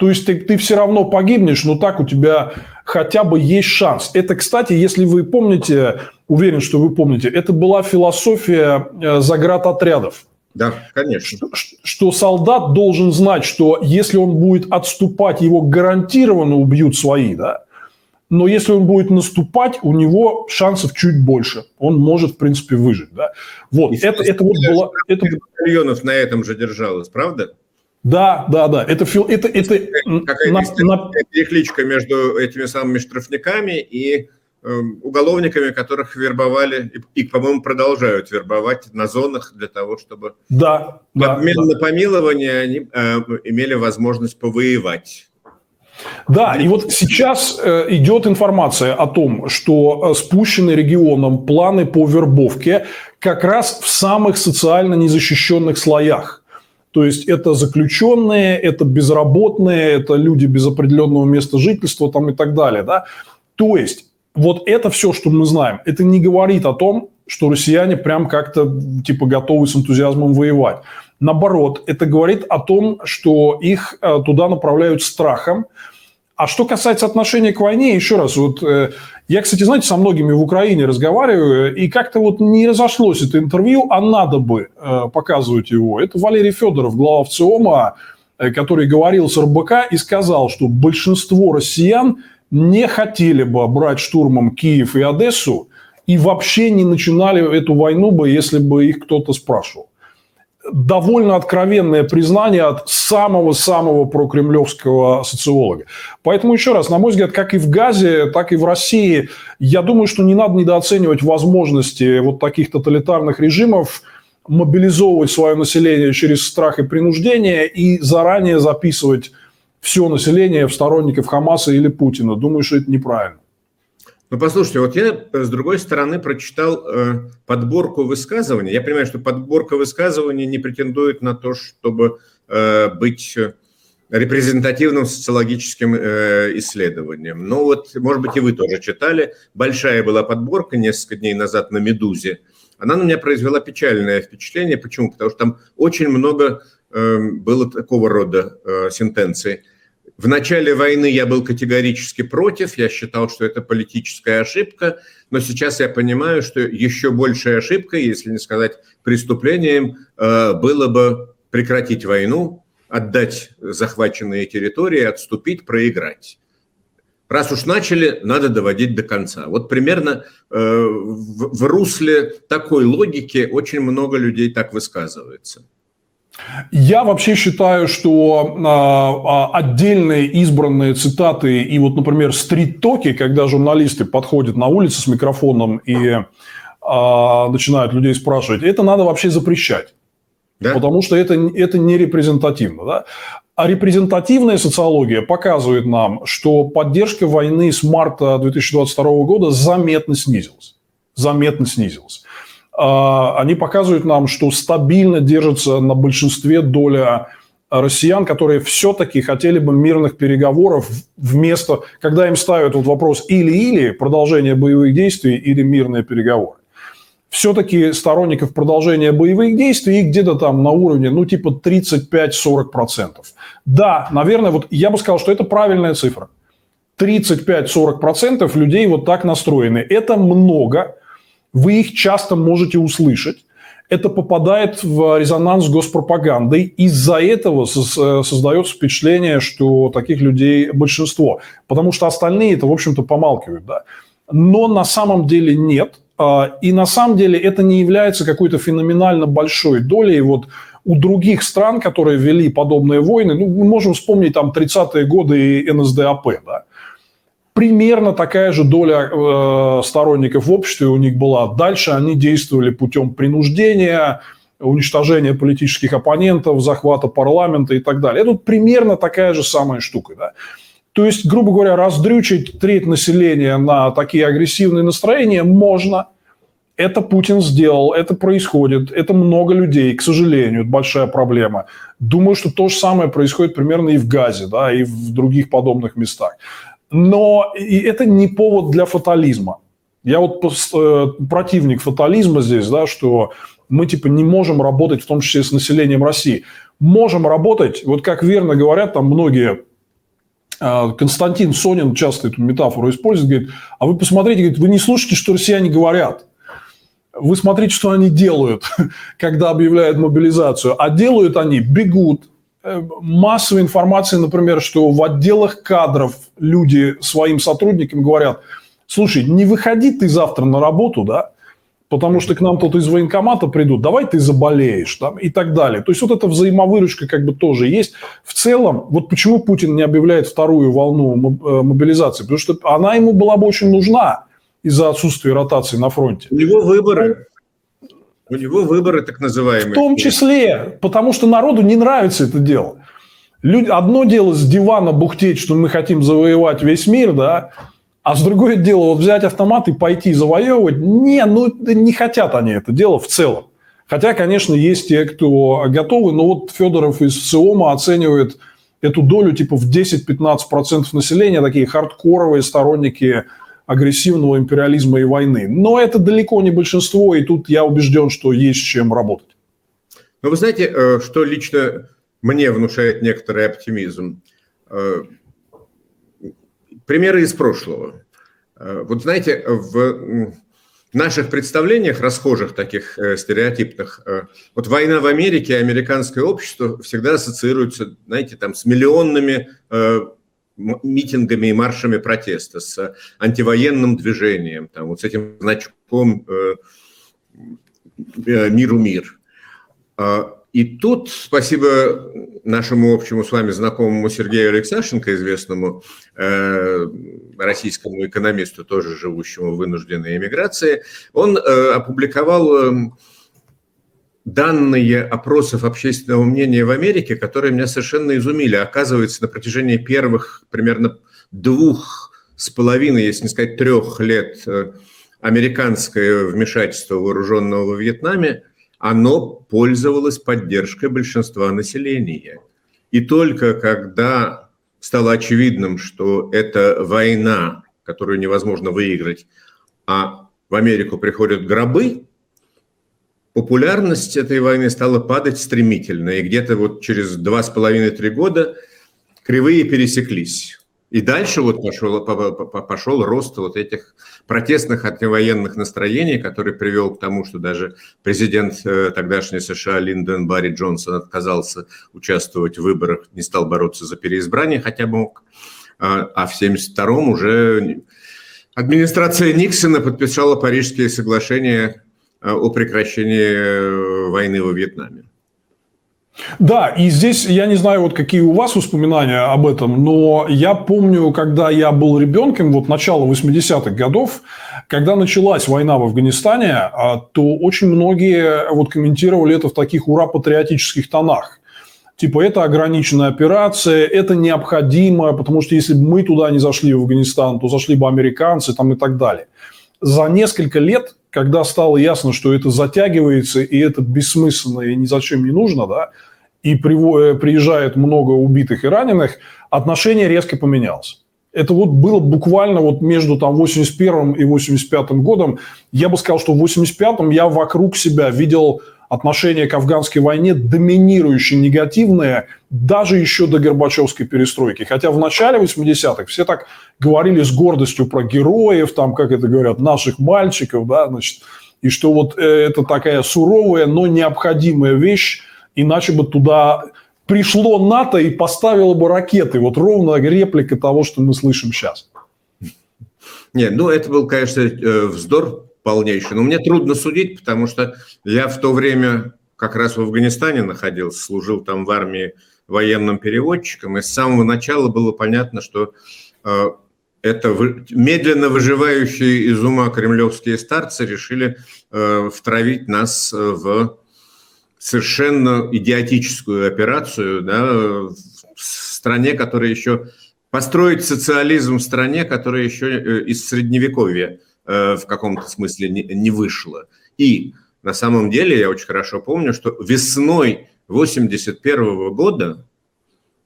То есть ты, ты все равно погибнешь, но так у тебя хотя бы есть шанс. Это, кстати, если вы помните, уверен, что вы помните, это была философия э, заградотрядов. Да, конечно. Что, что солдат должен знать, что если он будет отступать, его гарантированно убьют свои, да. Но если он будет наступать, у него шансов чуть больше. Он может, в принципе, выжить, да. Вот, И это, это вот было... Это... Миллионов на этом же держалось, правда? Да, да, да. Это, это, это, Какая-то на, перекличка между этими самыми штрафниками и Эм, уголовниками, которых вербовали и, и по-моему, продолжают вербовать на зонах для того, чтобы да, в обмен да, на помилование они э, имели возможность повоевать. Да, и вот сейчас э, идет информация о том, что э, спущены регионом планы по вербовке как раз в самых социально незащищенных слоях. То есть это заключенные, это безработные, это люди без определенного места жительства там и так далее. Да? То есть вот это все, что мы знаем, это не говорит о том, что россияне прям как-то типа готовы с энтузиазмом воевать. Наоборот, это говорит о том, что их э, туда направляют страхом. А что касается отношения к войне, еще раз, вот э, я, кстати, знаете, со многими в Украине разговариваю, и как-то вот не разошлось это интервью, а надо бы э, показывать его. Это Валерий Федоров, глава ВЦИОМа, который говорил с РБК и сказал, что большинство россиян не хотели бы брать штурмом Киев и Одессу и вообще не начинали эту войну бы, если бы их кто-то спрашивал. Довольно откровенное признание от самого-самого прокремлевского социолога. Поэтому, еще раз, на мой взгляд, как и в Газе, так и в России, я думаю, что не надо недооценивать возможности вот таких тоталитарных режимов мобилизовывать свое население через страх и принуждение и заранее записывать все население в сторонников Хамаса или Путина. Думаю, что это неправильно. Ну, послушайте, вот я, с другой стороны, прочитал э, подборку высказываний. Я понимаю, что подборка высказываний не претендует на то, чтобы э, быть репрезентативным социологическим э, исследованием. Ну вот, может быть, и вы тоже читали. Большая была подборка несколько дней назад на «Медузе». Она на меня произвела печальное впечатление. Почему? Потому что там очень много э, было такого рода э, сентенций. В начале войны я был категорически против, я считал, что это политическая ошибка, но сейчас я понимаю, что еще большая ошибка, если не сказать преступлением, э, было бы прекратить войну, отдать захваченные территории, отступить, проиграть. Раз уж начали, надо доводить до конца. Вот примерно э, в русле такой логики очень много людей так высказывается. Я вообще считаю, что э, отдельные избранные цитаты и вот, например, стрит-токи, когда журналисты подходят на улице с микрофоном и э, начинают людей спрашивать, это надо вообще запрещать. Да? Потому что это, это не репрезентативно. Да? А репрезентативная социология показывает нам, что поддержка войны с марта 2022 года заметно снизилась. Заметно снизилась. А, они показывают нам, что стабильно держится на большинстве доля россиян, которые все-таки хотели бы мирных переговоров вместо, когда им ставят вот вопрос или-или, продолжение боевых действий или мирные переговоры. Все-таки сторонников продолжения боевых действий где-то там на уровне, ну, типа 35-40%. Да, наверное, вот я бы сказал, что это правильная цифра. 35-40% людей вот так настроены. Это много, вы их часто можете услышать. Это попадает в резонанс с госпропагандой. Из-за этого создается впечатление, что таких людей большинство. Потому что остальные это, в общем-то, помалкивают. Да? Но на самом деле нет. А, и на самом деле это не является какой-то феноменально большой долей. Вот у других стран, которые вели подобные войны, ну, мы можем вспомнить там 30-е годы и НСДАП, да, примерно такая же доля э, сторонников в обществе у них была. Дальше они действовали путем принуждения, уничтожения политических оппонентов, захвата парламента и так далее. Это примерно такая же самая штука. Да? То есть, грубо говоря, раздрючить треть населения на такие агрессивные настроения можно. Это Путин сделал, это происходит, это много людей, к сожалению, это большая проблема. Думаю, что то же самое происходит примерно и в Газе, да, и в других подобных местах. Но и это не повод для фатализма. Я вот э, противник фатализма здесь, да, что мы типа не можем работать, в том числе с населением России. Можем работать, вот как верно говорят там многие, э, Константин Сонин часто эту метафору использует, говорит, а вы посмотрите, говорит, вы не слушайте, что россияне говорят. Вы смотрите, что они делают, когда объявляют мобилизацию. А делают они, бегут, массовой информации, например, что в отделах кадров люди своим сотрудникам говорят, слушай, не выходи ты завтра на работу, да, потому что к нам тут из военкомата придут, давай ты заболеешь там, и так далее. То есть вот эта взаимовыручка как бы тоже есть. В целом, вот почему Путин не объявляет вторую волну э, мобилизации? Потому что она ему была бы очень нужна из-за отсутствия ротации на фронте. У него выборы. У него выборы так называемые. В том числе, потому что народу не нравится это дело. Люди, одно дело с дивана бухтеть, что мы хотим завоевать весь мир, да, а с другое дело, вот взять автомат и пойти завоевывать, не, ну не хотят они это дело в целом. Хотя, конечно, есть те, кто готовы, но вот Федоров из СИОМа оценивает эту долю типа в 10-15% населения, такие хардкоровые сторонники агрессивного империализма и войны. Но это далеко не большинство, и тут я убежден, что есть чем работать. Но вы знаете, э, что лично мне внушает некоторый оптимизм? Э, примеры из прошлого. Э, вот знаете, в наших представлениях, расхожих таких стереотипных, вот война в Америке, американское общество всегда ассоциируется, знаете, там с миллионными митингами и маршами протеста, с антивоенным движением, там, вот с этим значком э, э, «Миру мир». А, и тут, спасибо нашему общему с вами знакомому Сергею Алексашенко, известному э, российскому экономисту, тоже живущему в вынужденной эмиграции, он э, опубликовал э, данные опросов общественного мнения в Америке, которые меня совершенно изумили. Оказывается, на протяжении первых примерно двух с половиной, если не сказать трех лет э, американское вмешательство вооруженного во Вьетнаме, оно пользовалось поддержкой большинства населения. И только когда стало очевидным, что это война, которую невозможно выиграть, а в Америку приходят гробы, популярность этой войны стала падать стремительно, и где-то вот через два с половиной-три года кривые пересеклись. И дальше вот пошел, пошел рост вот этих протестных антивоенных настроений, который привел к тому, что даже президент э, тогдашней США Линдон Барри Джонсон отказался участвовать в выборах, не стал бороться за переизбрание, хотя мог. А, а в 1972-м уже администрация Никсона подписала Парижские соглашения о прекращении э, войны во Вьетнаме. Да, и здесь я не знаю, вот какие у вас воспоминания об этом, но я помню, когда я был ребенком, вот начало 80-х годов, когда началась война в Афганистане, а, то очень многие вот комментировали это в таких ура-патриотических тонах. Типа, это ограниченная операция, это необходимо, потому что если бы мы туда не зашли, в Афганистан, то зашли бы американцы там и так далее. За несколько лет когда стало ясно, что это затягивается, и это бессмысленно и ни зачем не нужно, да, и э, приезжает много убитых и раненых, отношение резко поменялось. Это вот было буквально вот между там 81 и 85 годом. Я бы сказал, что в 85-м я вокруг себя видел отношение к афганской войне доминирующе негативное даже еще до Горбачевской перестройки. Хотя в начале 80-х все так говорили с гордостью про героев, там, как это говорят, наших мальчиков, да, значит, и что вот э, это такая суровая, но необходимая вещь, иначе бы туда пришло НАТО и поставило бы ракеты. Вот ровно реплика того, что мы слышим сейчас. Нет, ну это был, конечно, э, вздор полнейший. Но мне трудно судить, потому что я в то время как раз в Афганистане находился, служил там в армии военным переводчиком, и с самого начала было понятно, что э, это медленно выживающие из ума кремлевские старцы решили э, втравить нас в совершенно идиотическую операцию да, в стране, которая еще построить социализм в стране, которая еще э, из средневековья Э, в каком-то смысле не, не вышло. И на самом деле я очень хорошо помню, что весной 81 года,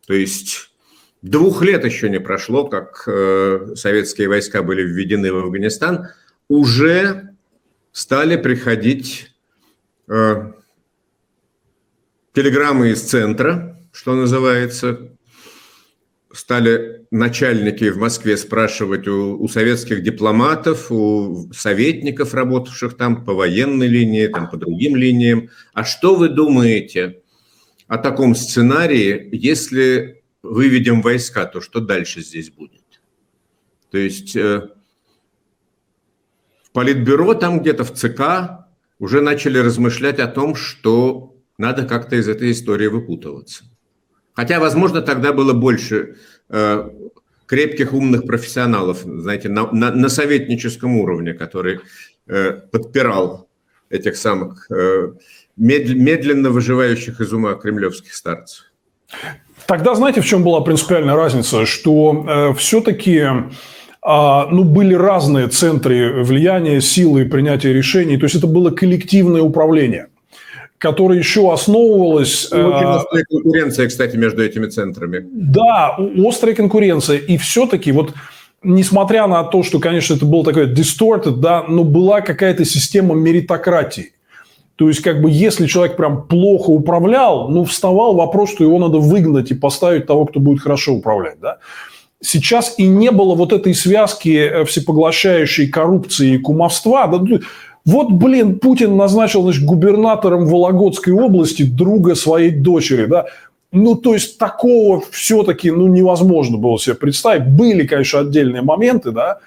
то есть двух лет еще не прошло, как э, советские войска были введены в Афганистан, уже стали приходить э, телеграммы из центра, что называется, стали начальники в Москве спрашивать у, у советских дипломатов, у советников, работавших там по военной линии, там по другим линиям, а что вы думаете о таком сценарии, если выведем войска, то что дальше здесь будет? То есть э, Политбюро там где-то в ЦК уже начали размышлять о том, что надо как-то из этой истории выпутываться. Хотя, возможно, тогда было больше э, крепких, умных профессионалов, знаете, на, на, на советническом уровне, который э, подпирал этих самых э, медленно выживающих из ума кремлевских старцев. Тогда знаете, в чем была принципиальная разница? Что э, все-таки э, ну, были разные центры влияния, силы принятия решений. То есть это было коллективное управление которое еще основывалось... Очень э, острая конкуренция, кстати, между этими центрами. Да, острая конкуренция. И все-таки вот несмотря на то, что, конечно, это было такое distorted, да, но была какая-то система меритократии. То есть, как бы, если человек прям плохо управлял, ну, вставал вопрос, что его надо выгнать и поставить того, кто будет хорошо управлять, да. Сейчас и не было вот этой связки э, всепоглощающей коррупции и кумовства. Да, ну, вот, блин, Путин назначил значит, губернатором Вологодской области друга своей дочери, да. Ну, то есть, такого все-таки ну, невозможно было себе представить. Были, конечно, отдельные моменты, да,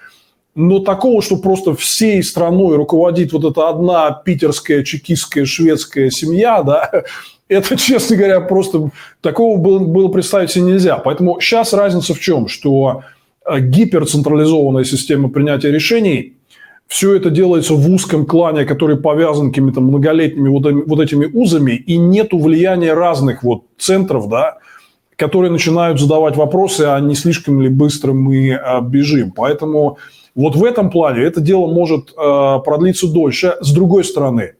но такого, что просто всей страной руководит вот эта одна питерская, чекистская, шведская семья, да, это, честно говоря, просто такого было, было представить себе нельзя. Поэтому сейчас разница в чем? Что э, гиперцентрализованная система принятия решений, все это делается в узком клане, который повязан какими-то многолетними вот, вот этими узами, и нет влияния разных вот центров, да, которые начинают задавать вопросы, а не слишком ли быстро мы а, бежим. Поэтому вот в этом плане это дело может э, продлиться дольше. С другой стороны,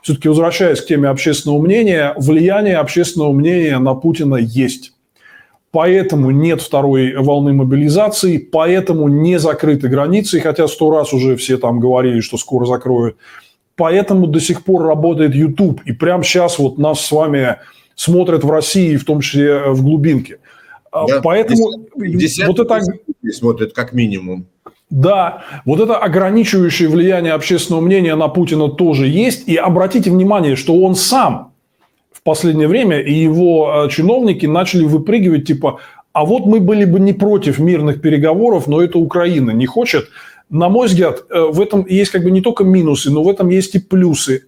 все-таки возвращаясь к теме общественного мнения, влияние общественного мнения на Путина есть. Поэтому нет второй волны мобилизации, поэтому не закрыты границы, хотя сто раз уже все там говорили, что скоро закроют. Поэтому до сих пор работает YouTube. И прямо сейчас вот нас с вами смотрят в России, в том числе в глубинке. Да, Поэтому вот это... смотрят как минимум. Да, вот это ограничивающее влияние общественного мнения на Путина тоже есть. И обратите внимание, что он сам последнее время и его э, чиновники начали выпрыгивать типа, а вот мы были бы не против мирных переговоров, но это Украина не хочет. На мой взгляд, э, в этом есть как бы не только минусы, но в этом есть и плюсы.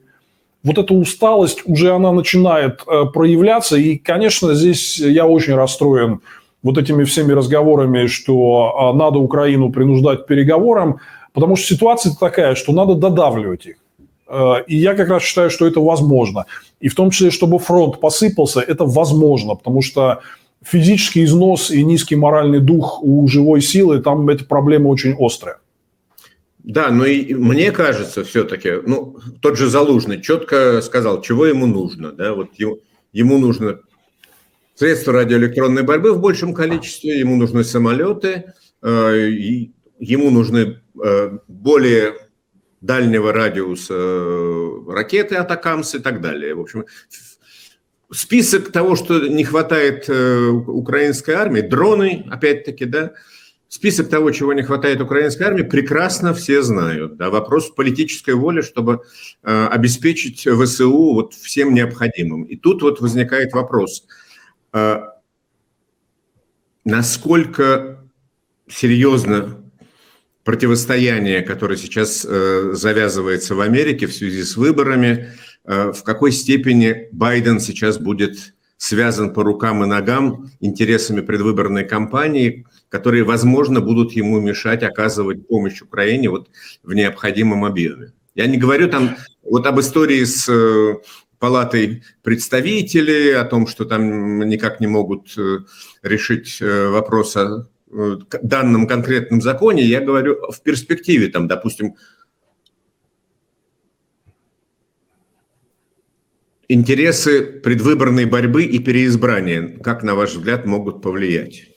Вот эта усталость уже она начинает э, проявляться. И, конечно, здесь я очень расстроен вот этими всеми разговорами, что а, надо Украину принуждать к переговорам, потому что ситуация такая, что надо додавливать их. Э, и я как раз считаю, что это возможно. И в том числе, чтобы фронт посыпался, это возможно, потому что физический износ и низкий моральный дух у живой силы, там эта проблема очень острая. Да, но и мне кажется все-таки, ну, тот же Залужный четко сказал, чего ему нужно. Да? Вот ему, ему нужно средства радиоэлектронной борьбы в большем количестве, ему нужны самолеты, э, ему нужны э, более дальнего радиуса э, ракеты «Атакамс» и так далее. В общем, список того, что не хватает украинской армии, дроны, опять-таки, да, список того, чего не хватает украинской армии, прекрасно все знают. Да, вопрос политической воли, чтобы обеспечить ВСУ вот всем необходимым. И тут вот возникает вопрос – насколько серьезно противостояние, которое сейчас э, завязывается в Америке в связи с выборами, э, в какой степени Байден сейчас будет связан по рукам и ногам интересами предвыборной кампании, которые, возможно, будут ему мешать оказывать помощь Украине вот в необходимом объеме. Я не говорю там вот об истории с э, палатой представителей, о том, что там никак не могут решить вопрос о данном конкретном законе, я говорю в перспективе, там, допустим, интересы предвыборной борьбы и переизбрания, как, на ваш взгляд, могут повлиять?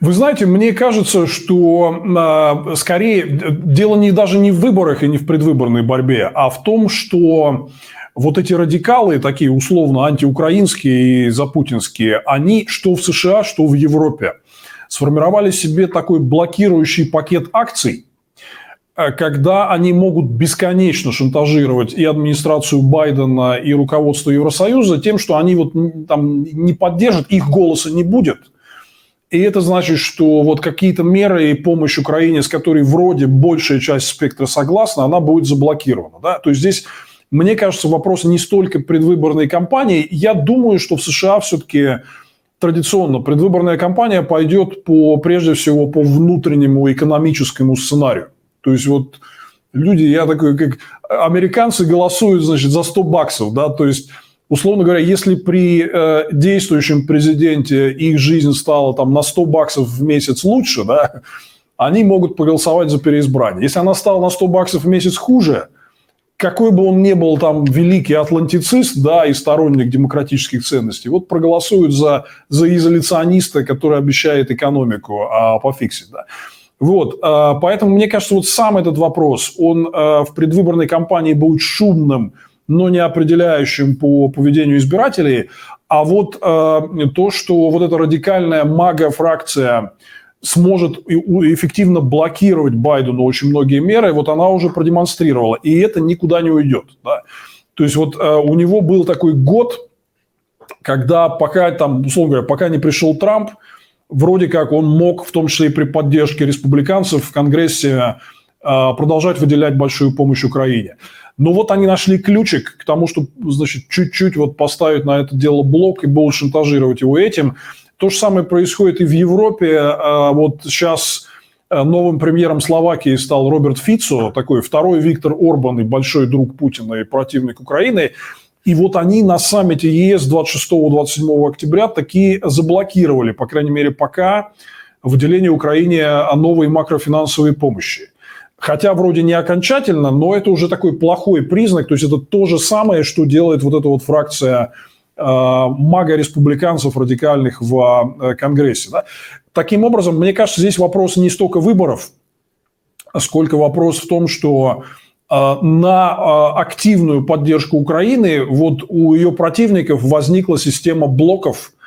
Вы знаете, мне кажется, что э, скорее дело не даже не в выборах и не в предвыборной борьбе, а в том, что вот эти радикалы, такие условно антиукраинские и запутинские, они что в США, что в Европе сформировали себе такой блокирующий пакет акций, э, когда они могут бесконечно шантажировать и администрацию Байдена, и руководство Евросоюза тем, что они вот там не поддержат, их голоса не будет. И это значит, что вот какие-то меры и помощь Украине, с которой вроде большая часть спектра согласна, она будет заблокирована. Да? То есть здесь, мне кажется, вопрос не столько предвыборной кампании. Я думаю, что в США все-таки традиционно предвыборная кампания пойдет по, прежде всего по внутреннему экономическому сценарию. То есть вот люди, я такой, как американцы голосуют, значит, за 100 баксов, да, то есть условно говоря, если при э, действующем президенте их жизнь стала там на 100 баксов в месяц лучше, да, они могут проголосовать за переизбрание. Если она стала на 100 баксов в месяц хуже, какой бы он ни был там великий атлантицист, да, и сторонник демократических ценностей, вот проголосуют за, за изоляциониста, который обещает экономику а, пофиксить, да. Вот, э, поэтому мне кажется, вот сам этот вопрос, он э, в предвыборной кампании будет шумным, но не определяющим по поведению избирателей, а вот э, то, что вот эта радикальная мага-фракция сможет эффективно блокировать Байдену очень многие меры, вот она уже продемонстрировала, и это никуда не уйдет. Да? То есть вот э, у него был такой год, когда пока там, условно говоря, пока не пришел Трамп, вроде как он мог, в том числе и при поддержке республиканцев в Конгрессе, э, продолжать выделять большую помощь Украине. Но вот они нашли ключик к тому, чтобы, значит, чуть-чуть вот поставить на это дело блок и больше шантажировать его этим. То же самое происходит и в Европе. А, вот сейчас э, новым премьером Словакии стал Роберт Фицо, такой второй Виктор Орбан и большой друг Путина и противник Украины. И вот они на саммите ЕС 26-27 октября такие заблокировали, по крайней мере, пока выделение Украине новой макрофинансовой помощи. Хотя вроде не окончательно, но это уже такой плохой признак. То есть это то же самое, что делает вот эта вот фракция мага-республиканцев радикальных в э, Конгрессе. Да? Таким образом, мне кажется, здесь вопрос не столько выборов, сколько вопрос в том, что э, на э, активную поддержку Украины вот у ее противников возникла система блоков –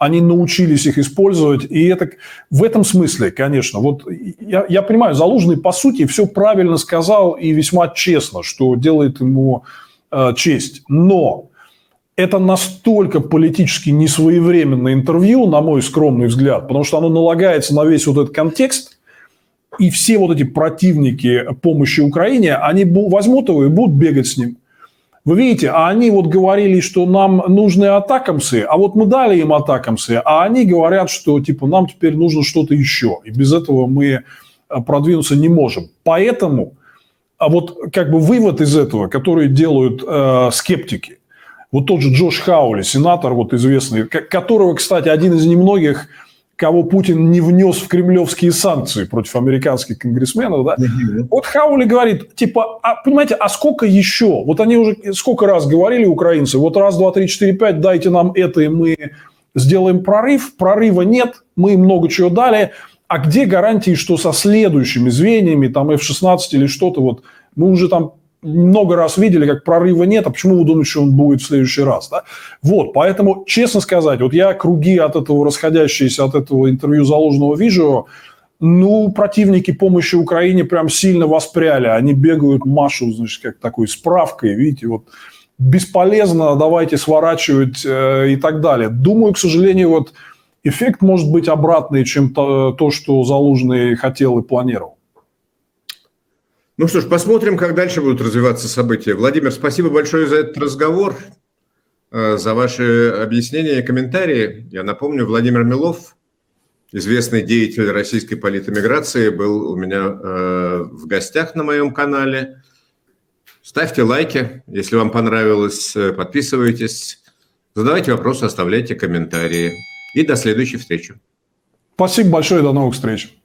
они научились их использовать, и это в этом смысле, конечно, вот я, я понимаю, Залужный по сути все правильно сказал и весьма честно, что делает ему э, честь, но это настолько политически несвоевременное интервью, на мой скромный взгляд, потому что оно налагается на весь вот этот контекст, и все вот эти противники помощи Украине, они возьмут его и будут бегать с ним. Вы видите, а они вот говорили, что нам нужны атакамсы, а вот мы дали им атакамсы, а они говорят, что типа нам теперь нужно что-то еще, и без этого мы э, продвинуться не можем. Поэтому, а вот как бы вывод из этого, который делают э, скептики, вот тот же Джош Хаули, сенатор вот известный, которого, кстати, один из немногих – кого Путин не внес в кремлевские санкции против американских конгрессменов, да? Mm-hmm. Вот Хаули говорит, типа, а, понимаете, а сколько еще? Вот они уже сколько раз говорили украинцы, вот раз, два, три, четыре, пять, дайте нам это, и мы сделаем прорыв. Прорыва нет, мы много чего дали. А где гарантии, что со следующими звеньями, там F-16 или что-то, вот мы уже там много раз видели, как прорыва нет, а почему вы думаете, что он будет в следующий раз? Да? Вот, поэтому, честно сказать, вот я круги от этого расходящиеся от этого интервью заложенного вижу, ну, противники помощи Украине прям сильно воспряли. Они бегают, машу, значит, как такой справкой, видите, вот бесполезно, давайте сворачивать э, и так далее. Думаю, к сожалению, вот эффект может быть обратный, чем то, то что Залужный хотел и планировал. Ну что ж, посмотрим, как дальше будут развиваться события. Владимир, спасибо большое за этот разговор, э, за ваши объяснения и комментарии. Я напомню, Владимир Милов, известный деятель российской политэмиграции, был у меня э, в гостях на моем канале. Ставьте лайки, если вам понравилось, э, подписывайтесь, задавайте вопросы, оставляйте комментарии. И до следующей встречи. Спасибо большое, до новых встреч.